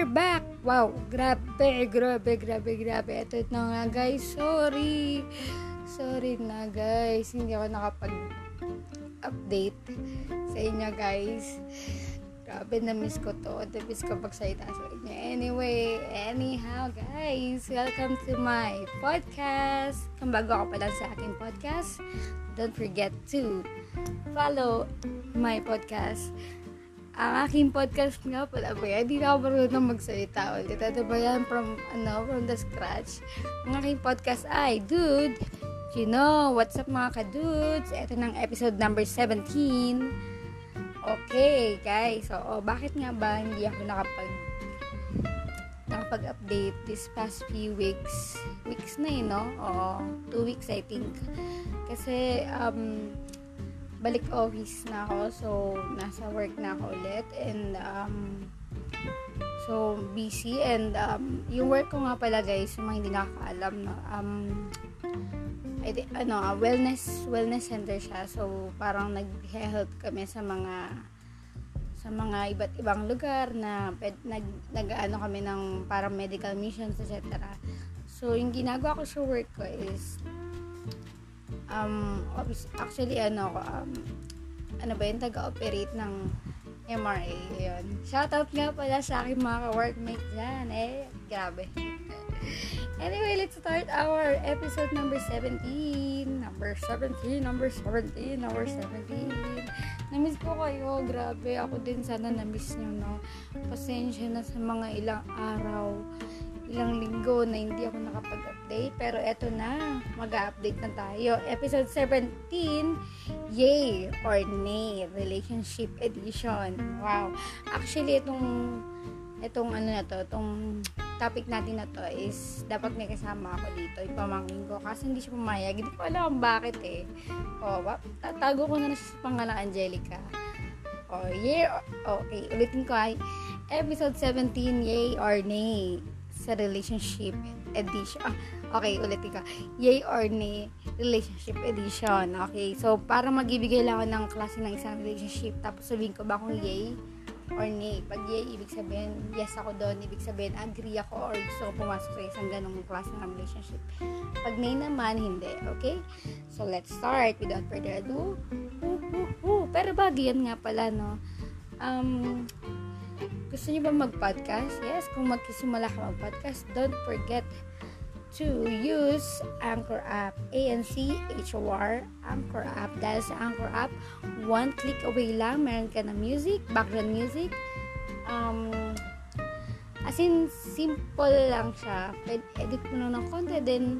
we're back! Wow, grabe, grabe, grabe, grabe. Ito na nga guys, sorry. Sorry na guys, hindi ako nakapag-update sa inyo guys. Grabe, na-miss ko to. Na-miss ko pagsalita sa inyo. Anyway, anyhow guys, welcome to my podcast. Kung bago ako pa lang sa aking podcast, don't forget to follow my podcast ang aking podcast nga pala ba hindi na ako marunong magsalita ulit. Ito ba yan from, ano, from the scratch? Ang aking podcast ay, dude, you know, what's up mga ka-dudes? Ito ng episode number 17. Okay, guys. So, oh, bakit nga ba hindi ako nakapag nakapag-update this past few weeks? Weeks na eh, no? Oo, two weeks I think. Kasi, um, balik office na ako. So, nasa work na ako ulit. And, um, so, busy. And, um, yung work ko nga pala, guys, yung mga hindi nakakaalam, no, um, I, ano, uh, wellness, wellness center siya. So, parang nag-help kami sa mga sa mga iba't ibang lugar na nag, nag ano kami ng parang medical missions, etc. So, yung ginagawa ko sa work ko is um, actually, ano, um, ano ba yung taga-operate ng MRA, yun. Shoutout nga pala sa aking mga workmate dyan, eh, grabe. anyway, let's start our episode number 17. Number 17, number 17, number 17. Namiss ko kayo, grabe. Ako din sana namiss nyo, no? Pasensya na sa mga ilang araw ilang linggo na hindi ako nakapag-update. Pero eto na, mag-update na tayo. Episode 17, Yay or Nay, Relationship Edition. Wow. Actually, itong, itong ano na to, itong topic natin na to is dapat may kasama ako dito, yung pamangkin ko. Kasi hindi siya pumayag. Hindi ko alam bakit eh. O, oh, tatago ko na na sa pangalang Angelica. O, oh, yay or, okay, ulitin ko ay episode 17, yay or nay sa relationship edition. Ah, okay, ulit ka. Yay or nay relationship edition. Okay, so para magbibigay lang ako ng klase ng isang relationship, tapos sabihin ko ba kung yay or nay. Pag yay, ibig sabihin, yes ako doon. Ibig sabihin, agree ako or gusto ko pumasok sa isang ganong klase ng relationship. Pag nay naman, hindi. Okay? So, let's start without further ado. Uh, uh, uh. Pero bagay yan nga pala, no? Um, gusto niyo ba mag-podcast? Yes, kung magkisimula ka mag-podcast, don't forget to use Anchor app. A-N-C-H-O-R, Anchor app. Dahil sa Anchor app, one click away lang, meron ka na music, background music. Um, as in, simple lang siya. Pwede edit mo lang ng konti, then,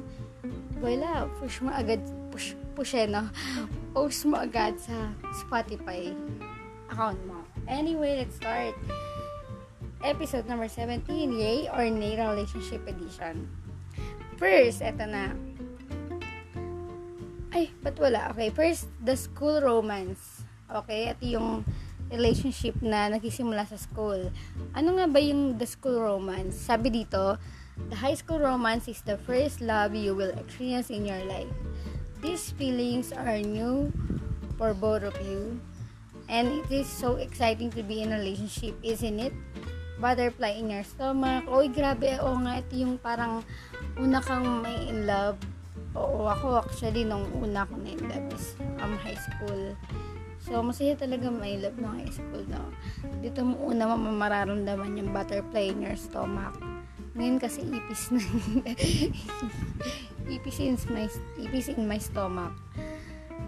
wala, push mo agad, push, push eh, no? Post mo agad sa Spotify account mo. Anyway, let's start episode number 17, Yay or Nay Relationship Edition. First, eto na. Ay, ba't wala? Okay, first, the school romance. Okay, ito yung relationship na nagsisimula sa school. Ano nga ba yung the school romance? Sabi dito, the high school romance is the first love you will experience in your life. These feelings are new for both of you. And it is so exciting to be in a relationship, isn't it? Butterfly in your stomach. Oy, grabe. Oo nga, ito yung parang una kang may in love. Oo, ako actually, nung una ko na in love is um, high school. So, masaya talaga may love ng high school, no? Dito mo una mo mararamdaman yung butterfly in your stomach. Ngayon kasi ipis na. ipis in my, ipis in my stomach.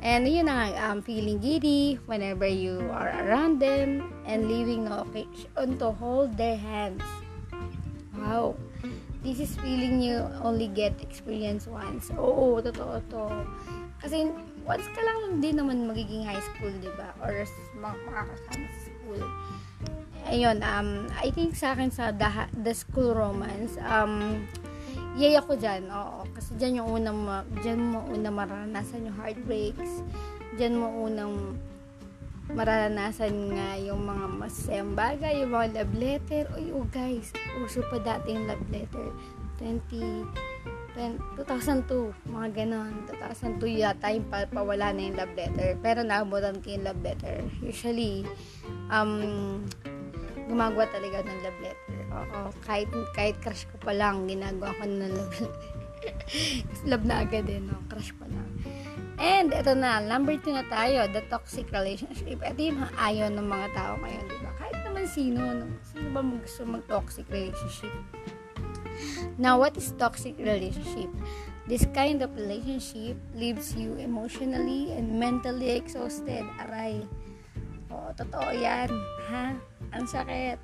And yun na nga, um, feeling giddy whenever you are around them and leaving no occasion to hold their hands. Wow. This is feeling you only get experience once. Oo, totoo to. Kasi once ka lang din naman magiging high school, di ba? Or makakasama sa school. Ayun, um, I think sa akin sa the, the school romance, um, yay ako dyan, oo. Kasi dyan yung unang, ma- dyan mo unang maranasan yung heartbreaks. Dyan mo unang mararanasan nga yung mga masayang bagay, yung mga love letter. Uy, oh guys, uso pa dati yung love letter. 20, 20 2002, mga ganon. 2002 yata yung pa, pawala na yung love letter. Pero naabutan ko yung love letter. Usually, um, gumagawa talaga ng love letter. Oo, kahit, kahit crush ko pa lang, ginagawa ko na love. love na agad eh, no? Crush pa lang. And, ito na, number two na tayo, the toxic relationship. Ito yung ayaw ng mga tao ngayon, di ba? Kahit naman sino, no? sino ba gusto mag-toxic relationship? Now, what is toxic relationship? This kind of relationship leaves you emotionally and mentally exhausted. Aray. Oo, totoo yan. Ha? Ang sakit.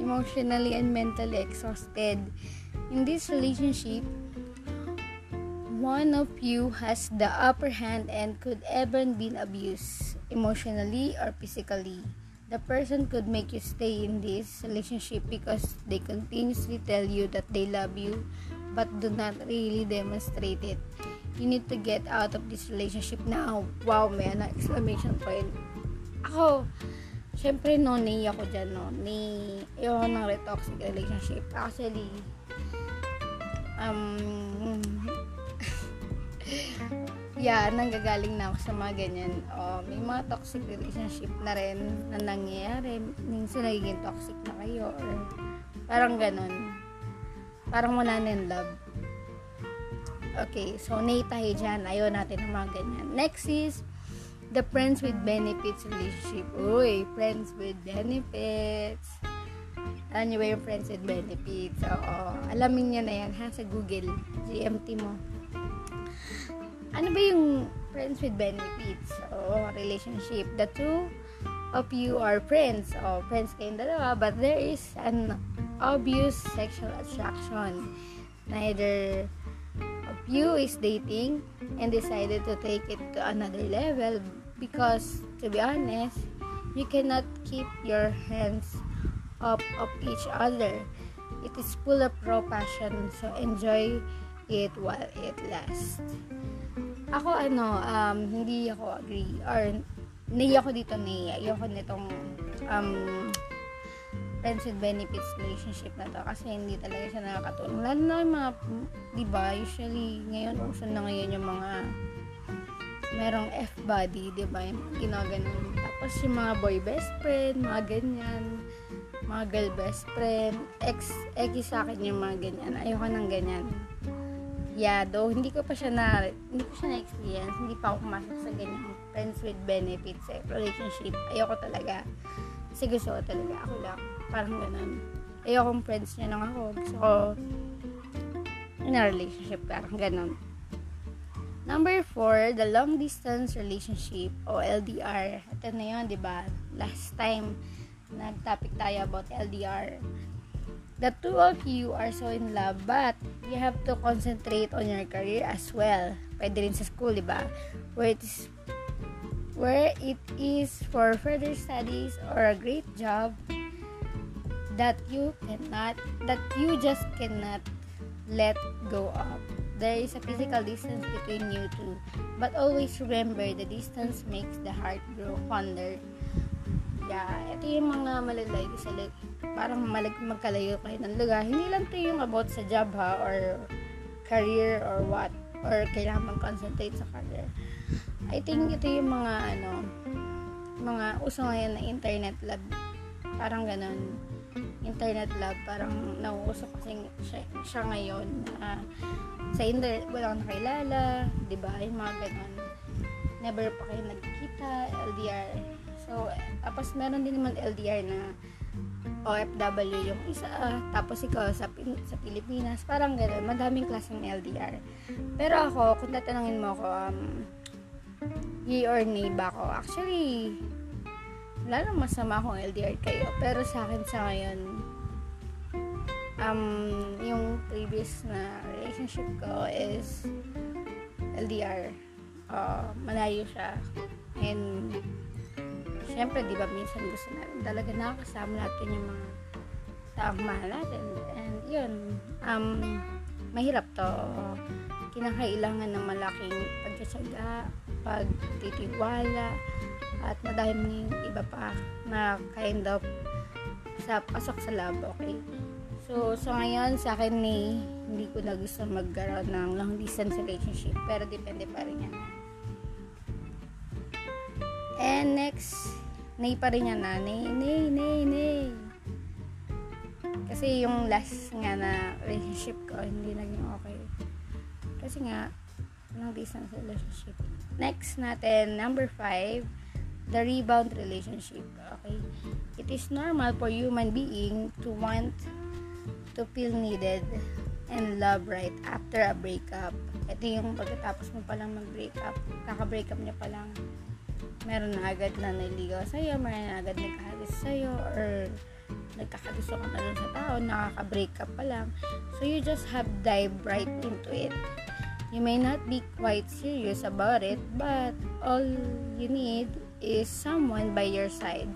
Emotionally and mentally exhausted. In this relationship, one of you has the upper hand and could even be abused emotionally or physically. The person could make you stay in this relationship because they continuously tell you that they love you but do not really demonstrate it. You need to get out of this relationship now. Wow, may ano, exclamation point. Ako, syempre no, ni ako dyan, no. Ni, yung ng toxic relationship. Actually, um, yeah, nanggagaling na ako sa mga ganyan. O, may mga toxic relationship na rin na nangyayari. Minsan nagiging toxic na kayo or parang ganun parang wala na love. Okay, so nay tayo dyan. Ayaw natin ng mga ganyan. Next is, the friends with benefits relationship. Uy, friends with benefits. Niyo ba yung friends with benefits? Oo. Alamin niyo na yan ha sa Google. GMT mo. Ano ba yung friends with benefits? Oo, relationship. The two of you are friends. O, friends kayong dalawa. But there is an obvious sexual attraction. Neither of you is dating and decided to take it to another level because, to be honest, you cannot keep your hands off of each other. It is full of raw passion, so enjoy it while it lasts. Ako ano, um, hindi ako agree or naiya ko dito naiya. Ayoko nitong um, friends with benefits relationship na to kasi hindi talaga siya nakakatulong. Lalo na yung mga, di usually, ngayon, uso na ngayon yung mga merong F-body, di ba, yung ginaganon. Tapos yung mga boy best friend, mga ganyan, mga girl best friend, ex, ex sa akin yung mga ganyan. Ayoko ng ganyan. Yeah, though, hindi ko pa siya na, hindi ko siya na-experience, hindi pa ako pumasok sa ganyan friends with benefits eh, relationship. Ayoko talaga. Kasi gusto ko talaga ako lang. Parang ganun. Ayokong friends niya lang ako. Gusto ko in a relationship. Parang ganun. Number four, the long distance relationship o LDR. Ito na yun, di ba? Last time, nag-topic tayo about LDR. The two of you are so in love, but you have to concentrate on your career as well. Pwede rin sa school, di ba? Where it is where it is for further studies or a great job that you cannot that you just cannot let go of there is a physical distance between you two but always remember the distance makes the heart grow fonder yeah ito yung mga malalayo sa parang malag magkalayo kayo ng lugar hindi lang to yung about sa job ha or career or what or kailangan mag-concentrate sa career I think ito yung mga ano, mga uso ngayon na internet lab. Parang ganun. Internet lab, parang nauuso kasi siya, siya ngayon. Uh, sa internet, wala kang nakilala, di ba? Yung mga ganun. Never pa kayo nagkikita, LDR. So, tapos meron din naman LDR na OFW yung isa, tapos ikaw sa, sa Pilipinas, parang gano'n, madaming klaseng LDR. Pero ako, kung tatanungin mo ako, um, yay or nay ba ako? Actually, wala nang masama akong LDR kayo. Pero sa akin sa ngayon, um, yung previous na relationship ko is LDR. Uh, malayo siya. And, syempre, di ba, minsan gusto natin talaga nakakasama natin yung mga taong mahal natin. And, yun, um, mahirap to. Kinakailangan ng malaking pagkatsaga, pagtitiwala at madami iba pa na kind of sa pasok sa lab, okay? So, so ngayon sa akin ni hindi ko na gusto magkaroon ng long distance relationship pero depende pa rin yan. And next, nay pa rin yan na, nay, nay, nay, nay. Kasi yung last nga na relationship ko, hindi naging okay. Kasi nga, long distance relationship. Next natin, number five, the rebound relationship. Okay? It is normal for human being to want to feel needed and love right after a breakup. Ito yung pagkatapos mo palang mag-break up, kaka-break up niya palang meron na agad na naligaw sa'yo, meron na agad nagkahagis sa'yo, or nagkakagusto ka na dun sa tao, nakaka-break up pa lang. So, you just have dive right into it. You may not be quite serious about it, but all you need is someone by your side.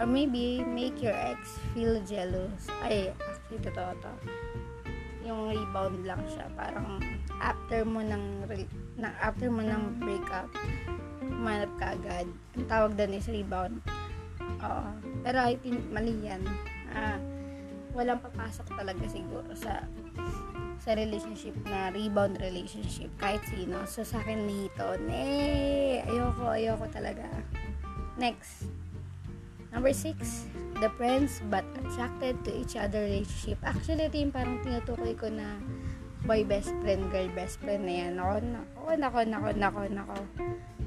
Or maybe make your ex feel jealous. Ay, actually, totoo to. Yung rebound lang siya. Parang after mo ng, na, after mo ng breakup, humanap ka agad. Ang tawag doon is rebound. Oo. Pero I think mali yan. Ah, walang papasok talaga siguro sa sa relationship na rebound relationship kahit sino. So sa akin nito, ne, ayoko, ayoko talaga. Next. Number six, the friends but attracted to each other relationship. Actually, ito yung parang tinutukoy ko na boy best friend, girl best friend na yan. Nako, nako, nako, nako, nako, nako.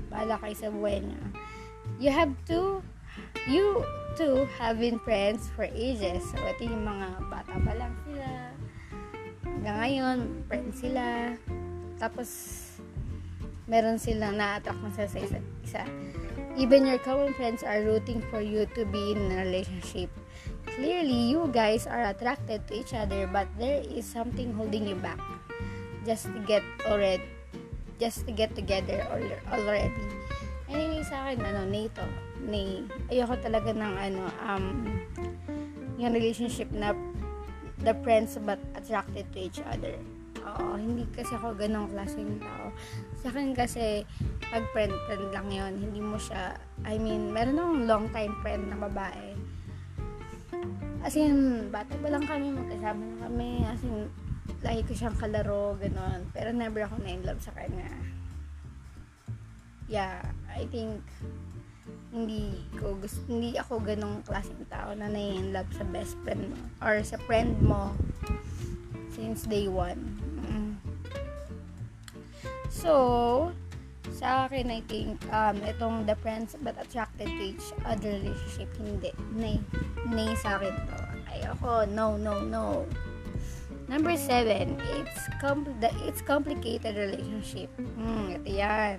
Bahala kayo sa buhay niya. You have to, you two have been friends for ages. So, ito yung mga bata pa lang. Hanggang ngayon, friends sila. Tapos, meron silang na-attract na sa isa't isa. Even your common friends are rooting for you to be in a relationship. Clearly, you guys are attracted to each other, but there is something holding you back. Just to get already, just to get together already. Anyway, sa akin, ano, NATO, ni, ayoko talaga ng, ano, um, yung relationship na the friends but attracted to each other. Oo, hindi kasi ako ganong klaseng tao. Sa akin kasi, pag friend, friend lang yon Hindi mo siya, I mean, meron akong long time friend na babae. As in, bata pa lang kami, magkasama na kami. As in, lagi ko siyang kalaro, ganon. Pero never ako na in love sa kanya. Yeah, I think, hindi ko gusto, hindi ako ganong klaseng tao na na-in love sa best friend mo or sa friend mo since day one. So, sa akin, I think, um, itong the friends but attracted to each other relationship, hindi. Nay. Nay sa akin to. Ayoko. No, no, no. Number seven, it's, compl- the, it's complicated relationship. Hmm, ito yan.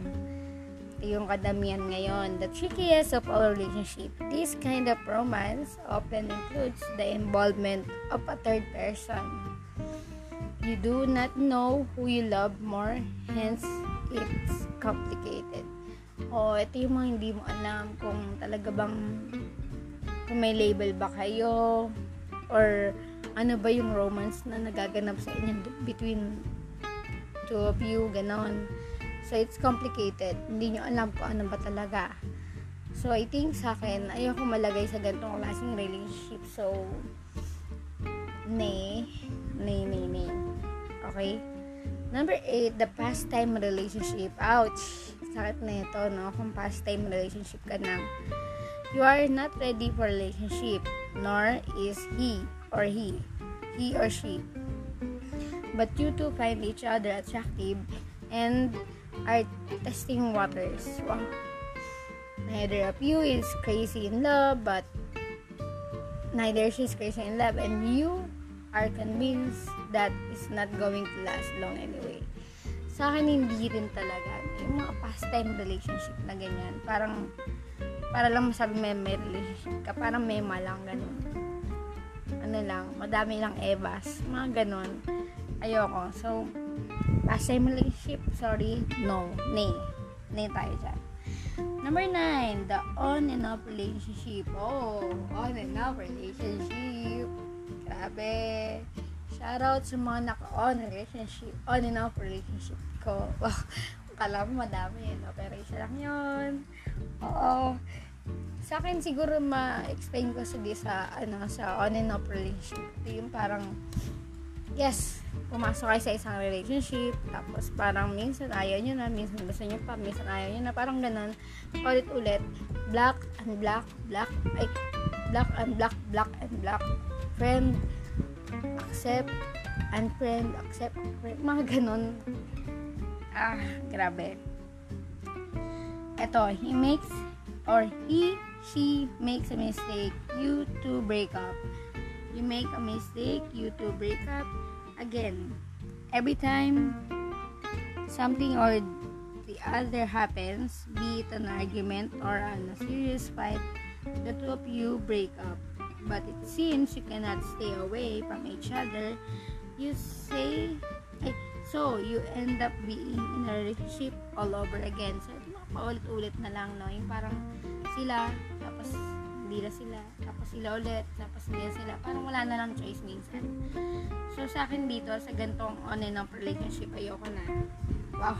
Yung kadamihan ngayon. The trickiest of all relationship. This kind of romance often includes the involvement of a third person You do not know who you love more, hence it's complicated. O, ito yung mga hindi mo alam kung talaga bang kung may label ba kayo or ano ba yung romance na nagaganap sa inyo between two of you, ganon. So, it's complicated. Hindi nyo alam kung ano ba talaga. So, I think sa akin, ayoko malagay sa ganitong klaseng relationship. So, nay, nay, nay, nay. Okay? Number 8, the pastime relationship. Ouch! Sakit na ito, no? Kung pastime relationship ka na. You are not ready for relationship, nor is he or he. He or she. But you two find each other attractive and are testing waters. Wow. Neither of you is crazy in love, but neither she's crazy in love, and you are convinced that is not going to last long anyway. Sa akin, hindi rin talaga. Yung mga pastime relationship na ganyan, parang, para lang masabi may, may relationship ka, parang may malang ganun. Ano lang, madami lang evas, mga ganun. Ayoko. So, relationship, sorry, no, nay. Nay tayo dyan. Number nine, the on and off relationship. Oh, on and off relationship. Grabe. Shoutout sa mga naka-on relationship, on and off relationship ko. Wow. Kala mo madami yun. Isa lang yun. Oo. Sa akin siguro ma-explain ko sa sa ano sa on and off relationship. Yung parang yes, pumasok kayo sa isang relationship, tapos parang minsan ayaw nyo na, minsan gusto nyo pa, minsan ayaw nyo na, parang ganun, ulit-ulit, black and black, black, ay, black and black, black and black, friend, accept, unfriend, accept, unfriend, mga ganun. Ah, grabe. Ito, he makes, or he, she makes a mistake, you two break up. You make a mistake, you two break up. Again, every time something or the other happens, be it an argument or a serious fight, the two of you break up. But it seems you cannot stay away from each other. You say, so you end up being in a relationship all over again. So, paulit-ulit na lang, no? Yung parang sila, tapos na sila, tapos sila ulit, tapos na sila. Parang wala na lang choice minsan. So, sa akin dito, sa gantong on and off relationship, ayoko na. Wow.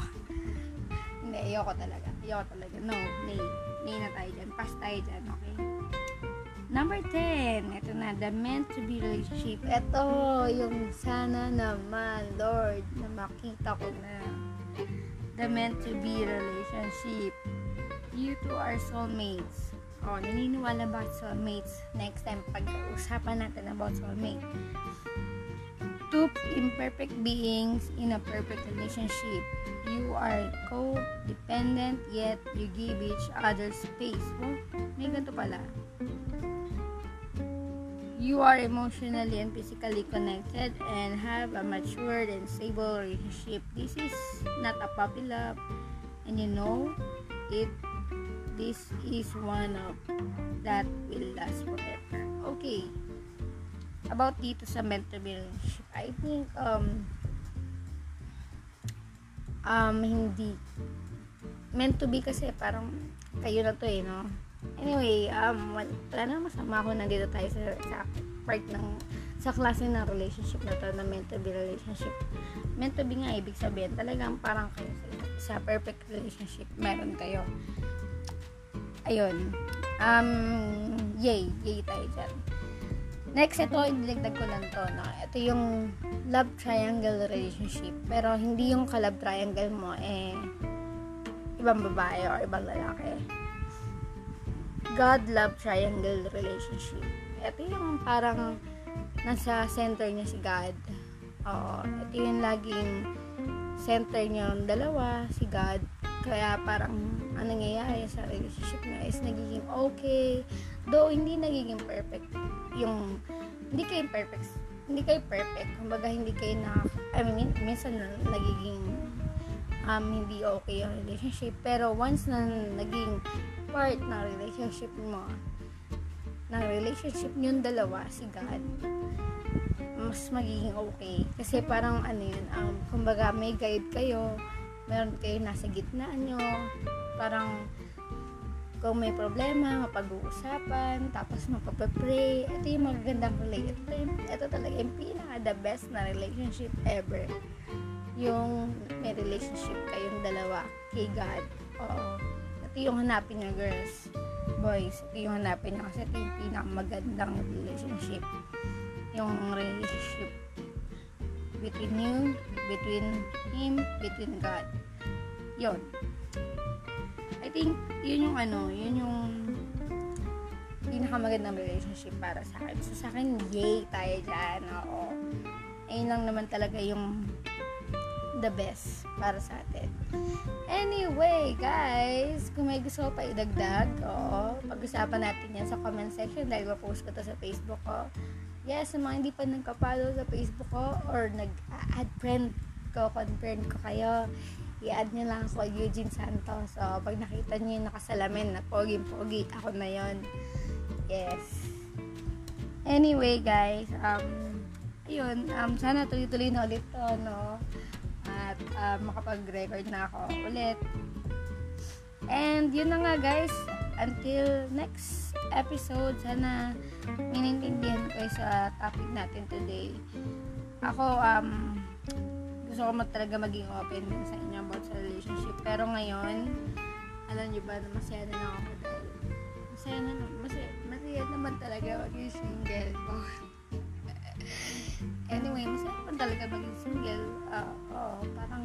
Hindi, ayoko talaga. Ayoko talaga. No, nay. Nay na tayo dyan. Pass tayo dyan, okay? Number 10. Ito na, the meant to be relationship. Ito, yung sana naman, Lord, na makita ko na. The meant to be relationship. You two are soulmates. Oh, naniniwala ba soulmates? Next time, pag-usapan natin about soulmate. Two imperfect beings in a perfect relationship. You are co-dependent yet you give each other space. Oh, may ganito pala. You are emotionally and physically connected and have a matured and stable relationship. This is not a puppy love, and you know it. This is one of that will last forever. Okay. About dito sa mental relationship, I think um um hindi meant to be kasi parang kayo na to eh, no? Anyway, um, wala na masama ako nandito tayo sa, sa part ng sa klase ng relationship na to na meant to be relationship. Meant to be nga ibig sabihin talagang parang kayo sa, sa perfect relationship meron kayo. Ayun. Um, yay. Yay tayo dyan. Next, ito, idilagdag ko lang to. No? Ito yung love triangle relationship. Pero hindi yung ka-love triangle mo, eh, ibang babae or ibang lalaki. God-love triangle relationship. Ito yung parang nasa center niya si God. Oo. Ito yung laging center niya yung dalawa, si God. Kaya parang ang nangyayari sa relationship niya is nagiging okay. Though hindi nagiging perfect. Yung hindi kayo perfect. Hindi kayo perfect. Kumbaga hindi kayo na I mean, minsan nagiging um, hindi okay yung relationship. Pero once na naging part ng relationship mo, ng relationship yung dalawa, si God, mas magiging okay. Kasi parang ano yun, um, kumbaga may guide kayo, meron kayo nasa gitna nyo, parang kung may problema, mapag-uusapan, tapos mapapapray, ito yung magagandang yung, ito talaga yung pinaka the best na relationship ever. Yung may relationship kayong dalawa kay God. Oo. Ito yung hanapin niya, girls. Boys, ito yung hanapin niya kasi ito yung pinakamagandang relationship. Yung relationship between you, between Him, between God. Yun. Think, yun yung ano, yun yung pinakamagandang relationship para sa akin. So, sa akin, yay tayo dyan. Oo. Ayun lang naman talaga yung the best para sa atin. Anyway, guys, kung may gusto pa idagdag, oo, pag-usapan natin yan sa comment section dahil ma-post ko to sa Facebook ko. Yes, sa mga hindi pa nagka-follow sa Facebook ko or nag-add friend ko, confirm ko kayo, i-add nyo lang ako Eugene Santos. So, pag nakita nyo yung nakasalamin na pogi-pogi, ako na yon Yes. Anyway, guys, um, ayun, um, sana tuloy-tuloy na ulit to, no? At uh, makapag-record na ako ulit. And yun na nga guys, until next episode, sana minintindihan ko sa topic natin today. Ako, um, gusto ko talaga maging open sa inyo about sa relationship. Pero ngayon, alam niyo ba masaya na ako dahil masaya na masaya, masaya naman talaga maging single ko. anyway, masaya naman talaga maging single. Uh, oh, parang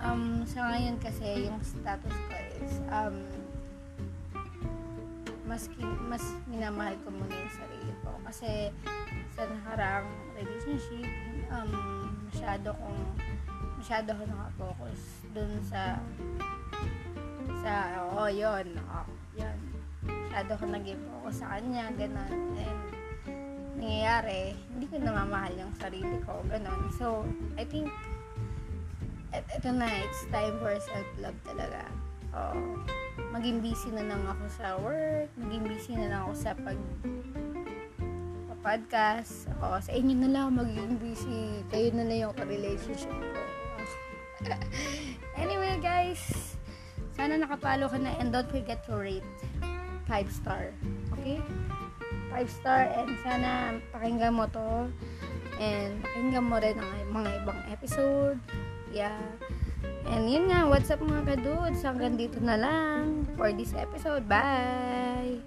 um, sa ngayon kasi yung status ko is um, mas, mas minamahal ko muna yung sarili ko. Kasi sa nakarang relationship, um, masyado kong, masyado ko nakafocus dun sa, sa, oo, oh, yun, oh, yun. Masyado ko naging focus sa kanya, ganun. And, nangyayari, hindi ko namamahal yung sarili ko, ganun. So, I think, et eto na, it's time for self-love talaga. Oo. Maging busy na lang ako sa work, maging busy na lang ako sa pag podcast. Ako, sa inyo na lang magiging busy. Kayo na lang yung relationship anyway, guys, sana nakapalo ka na and don't forget to rate 5 star. Okay? 5 star and sana pakinggan mo to and pakinggan mo rin ang mga ibang episode. Yeah. And yun nga, what's up mga kadudes? Hanggang dito na lang for this episode. Bye!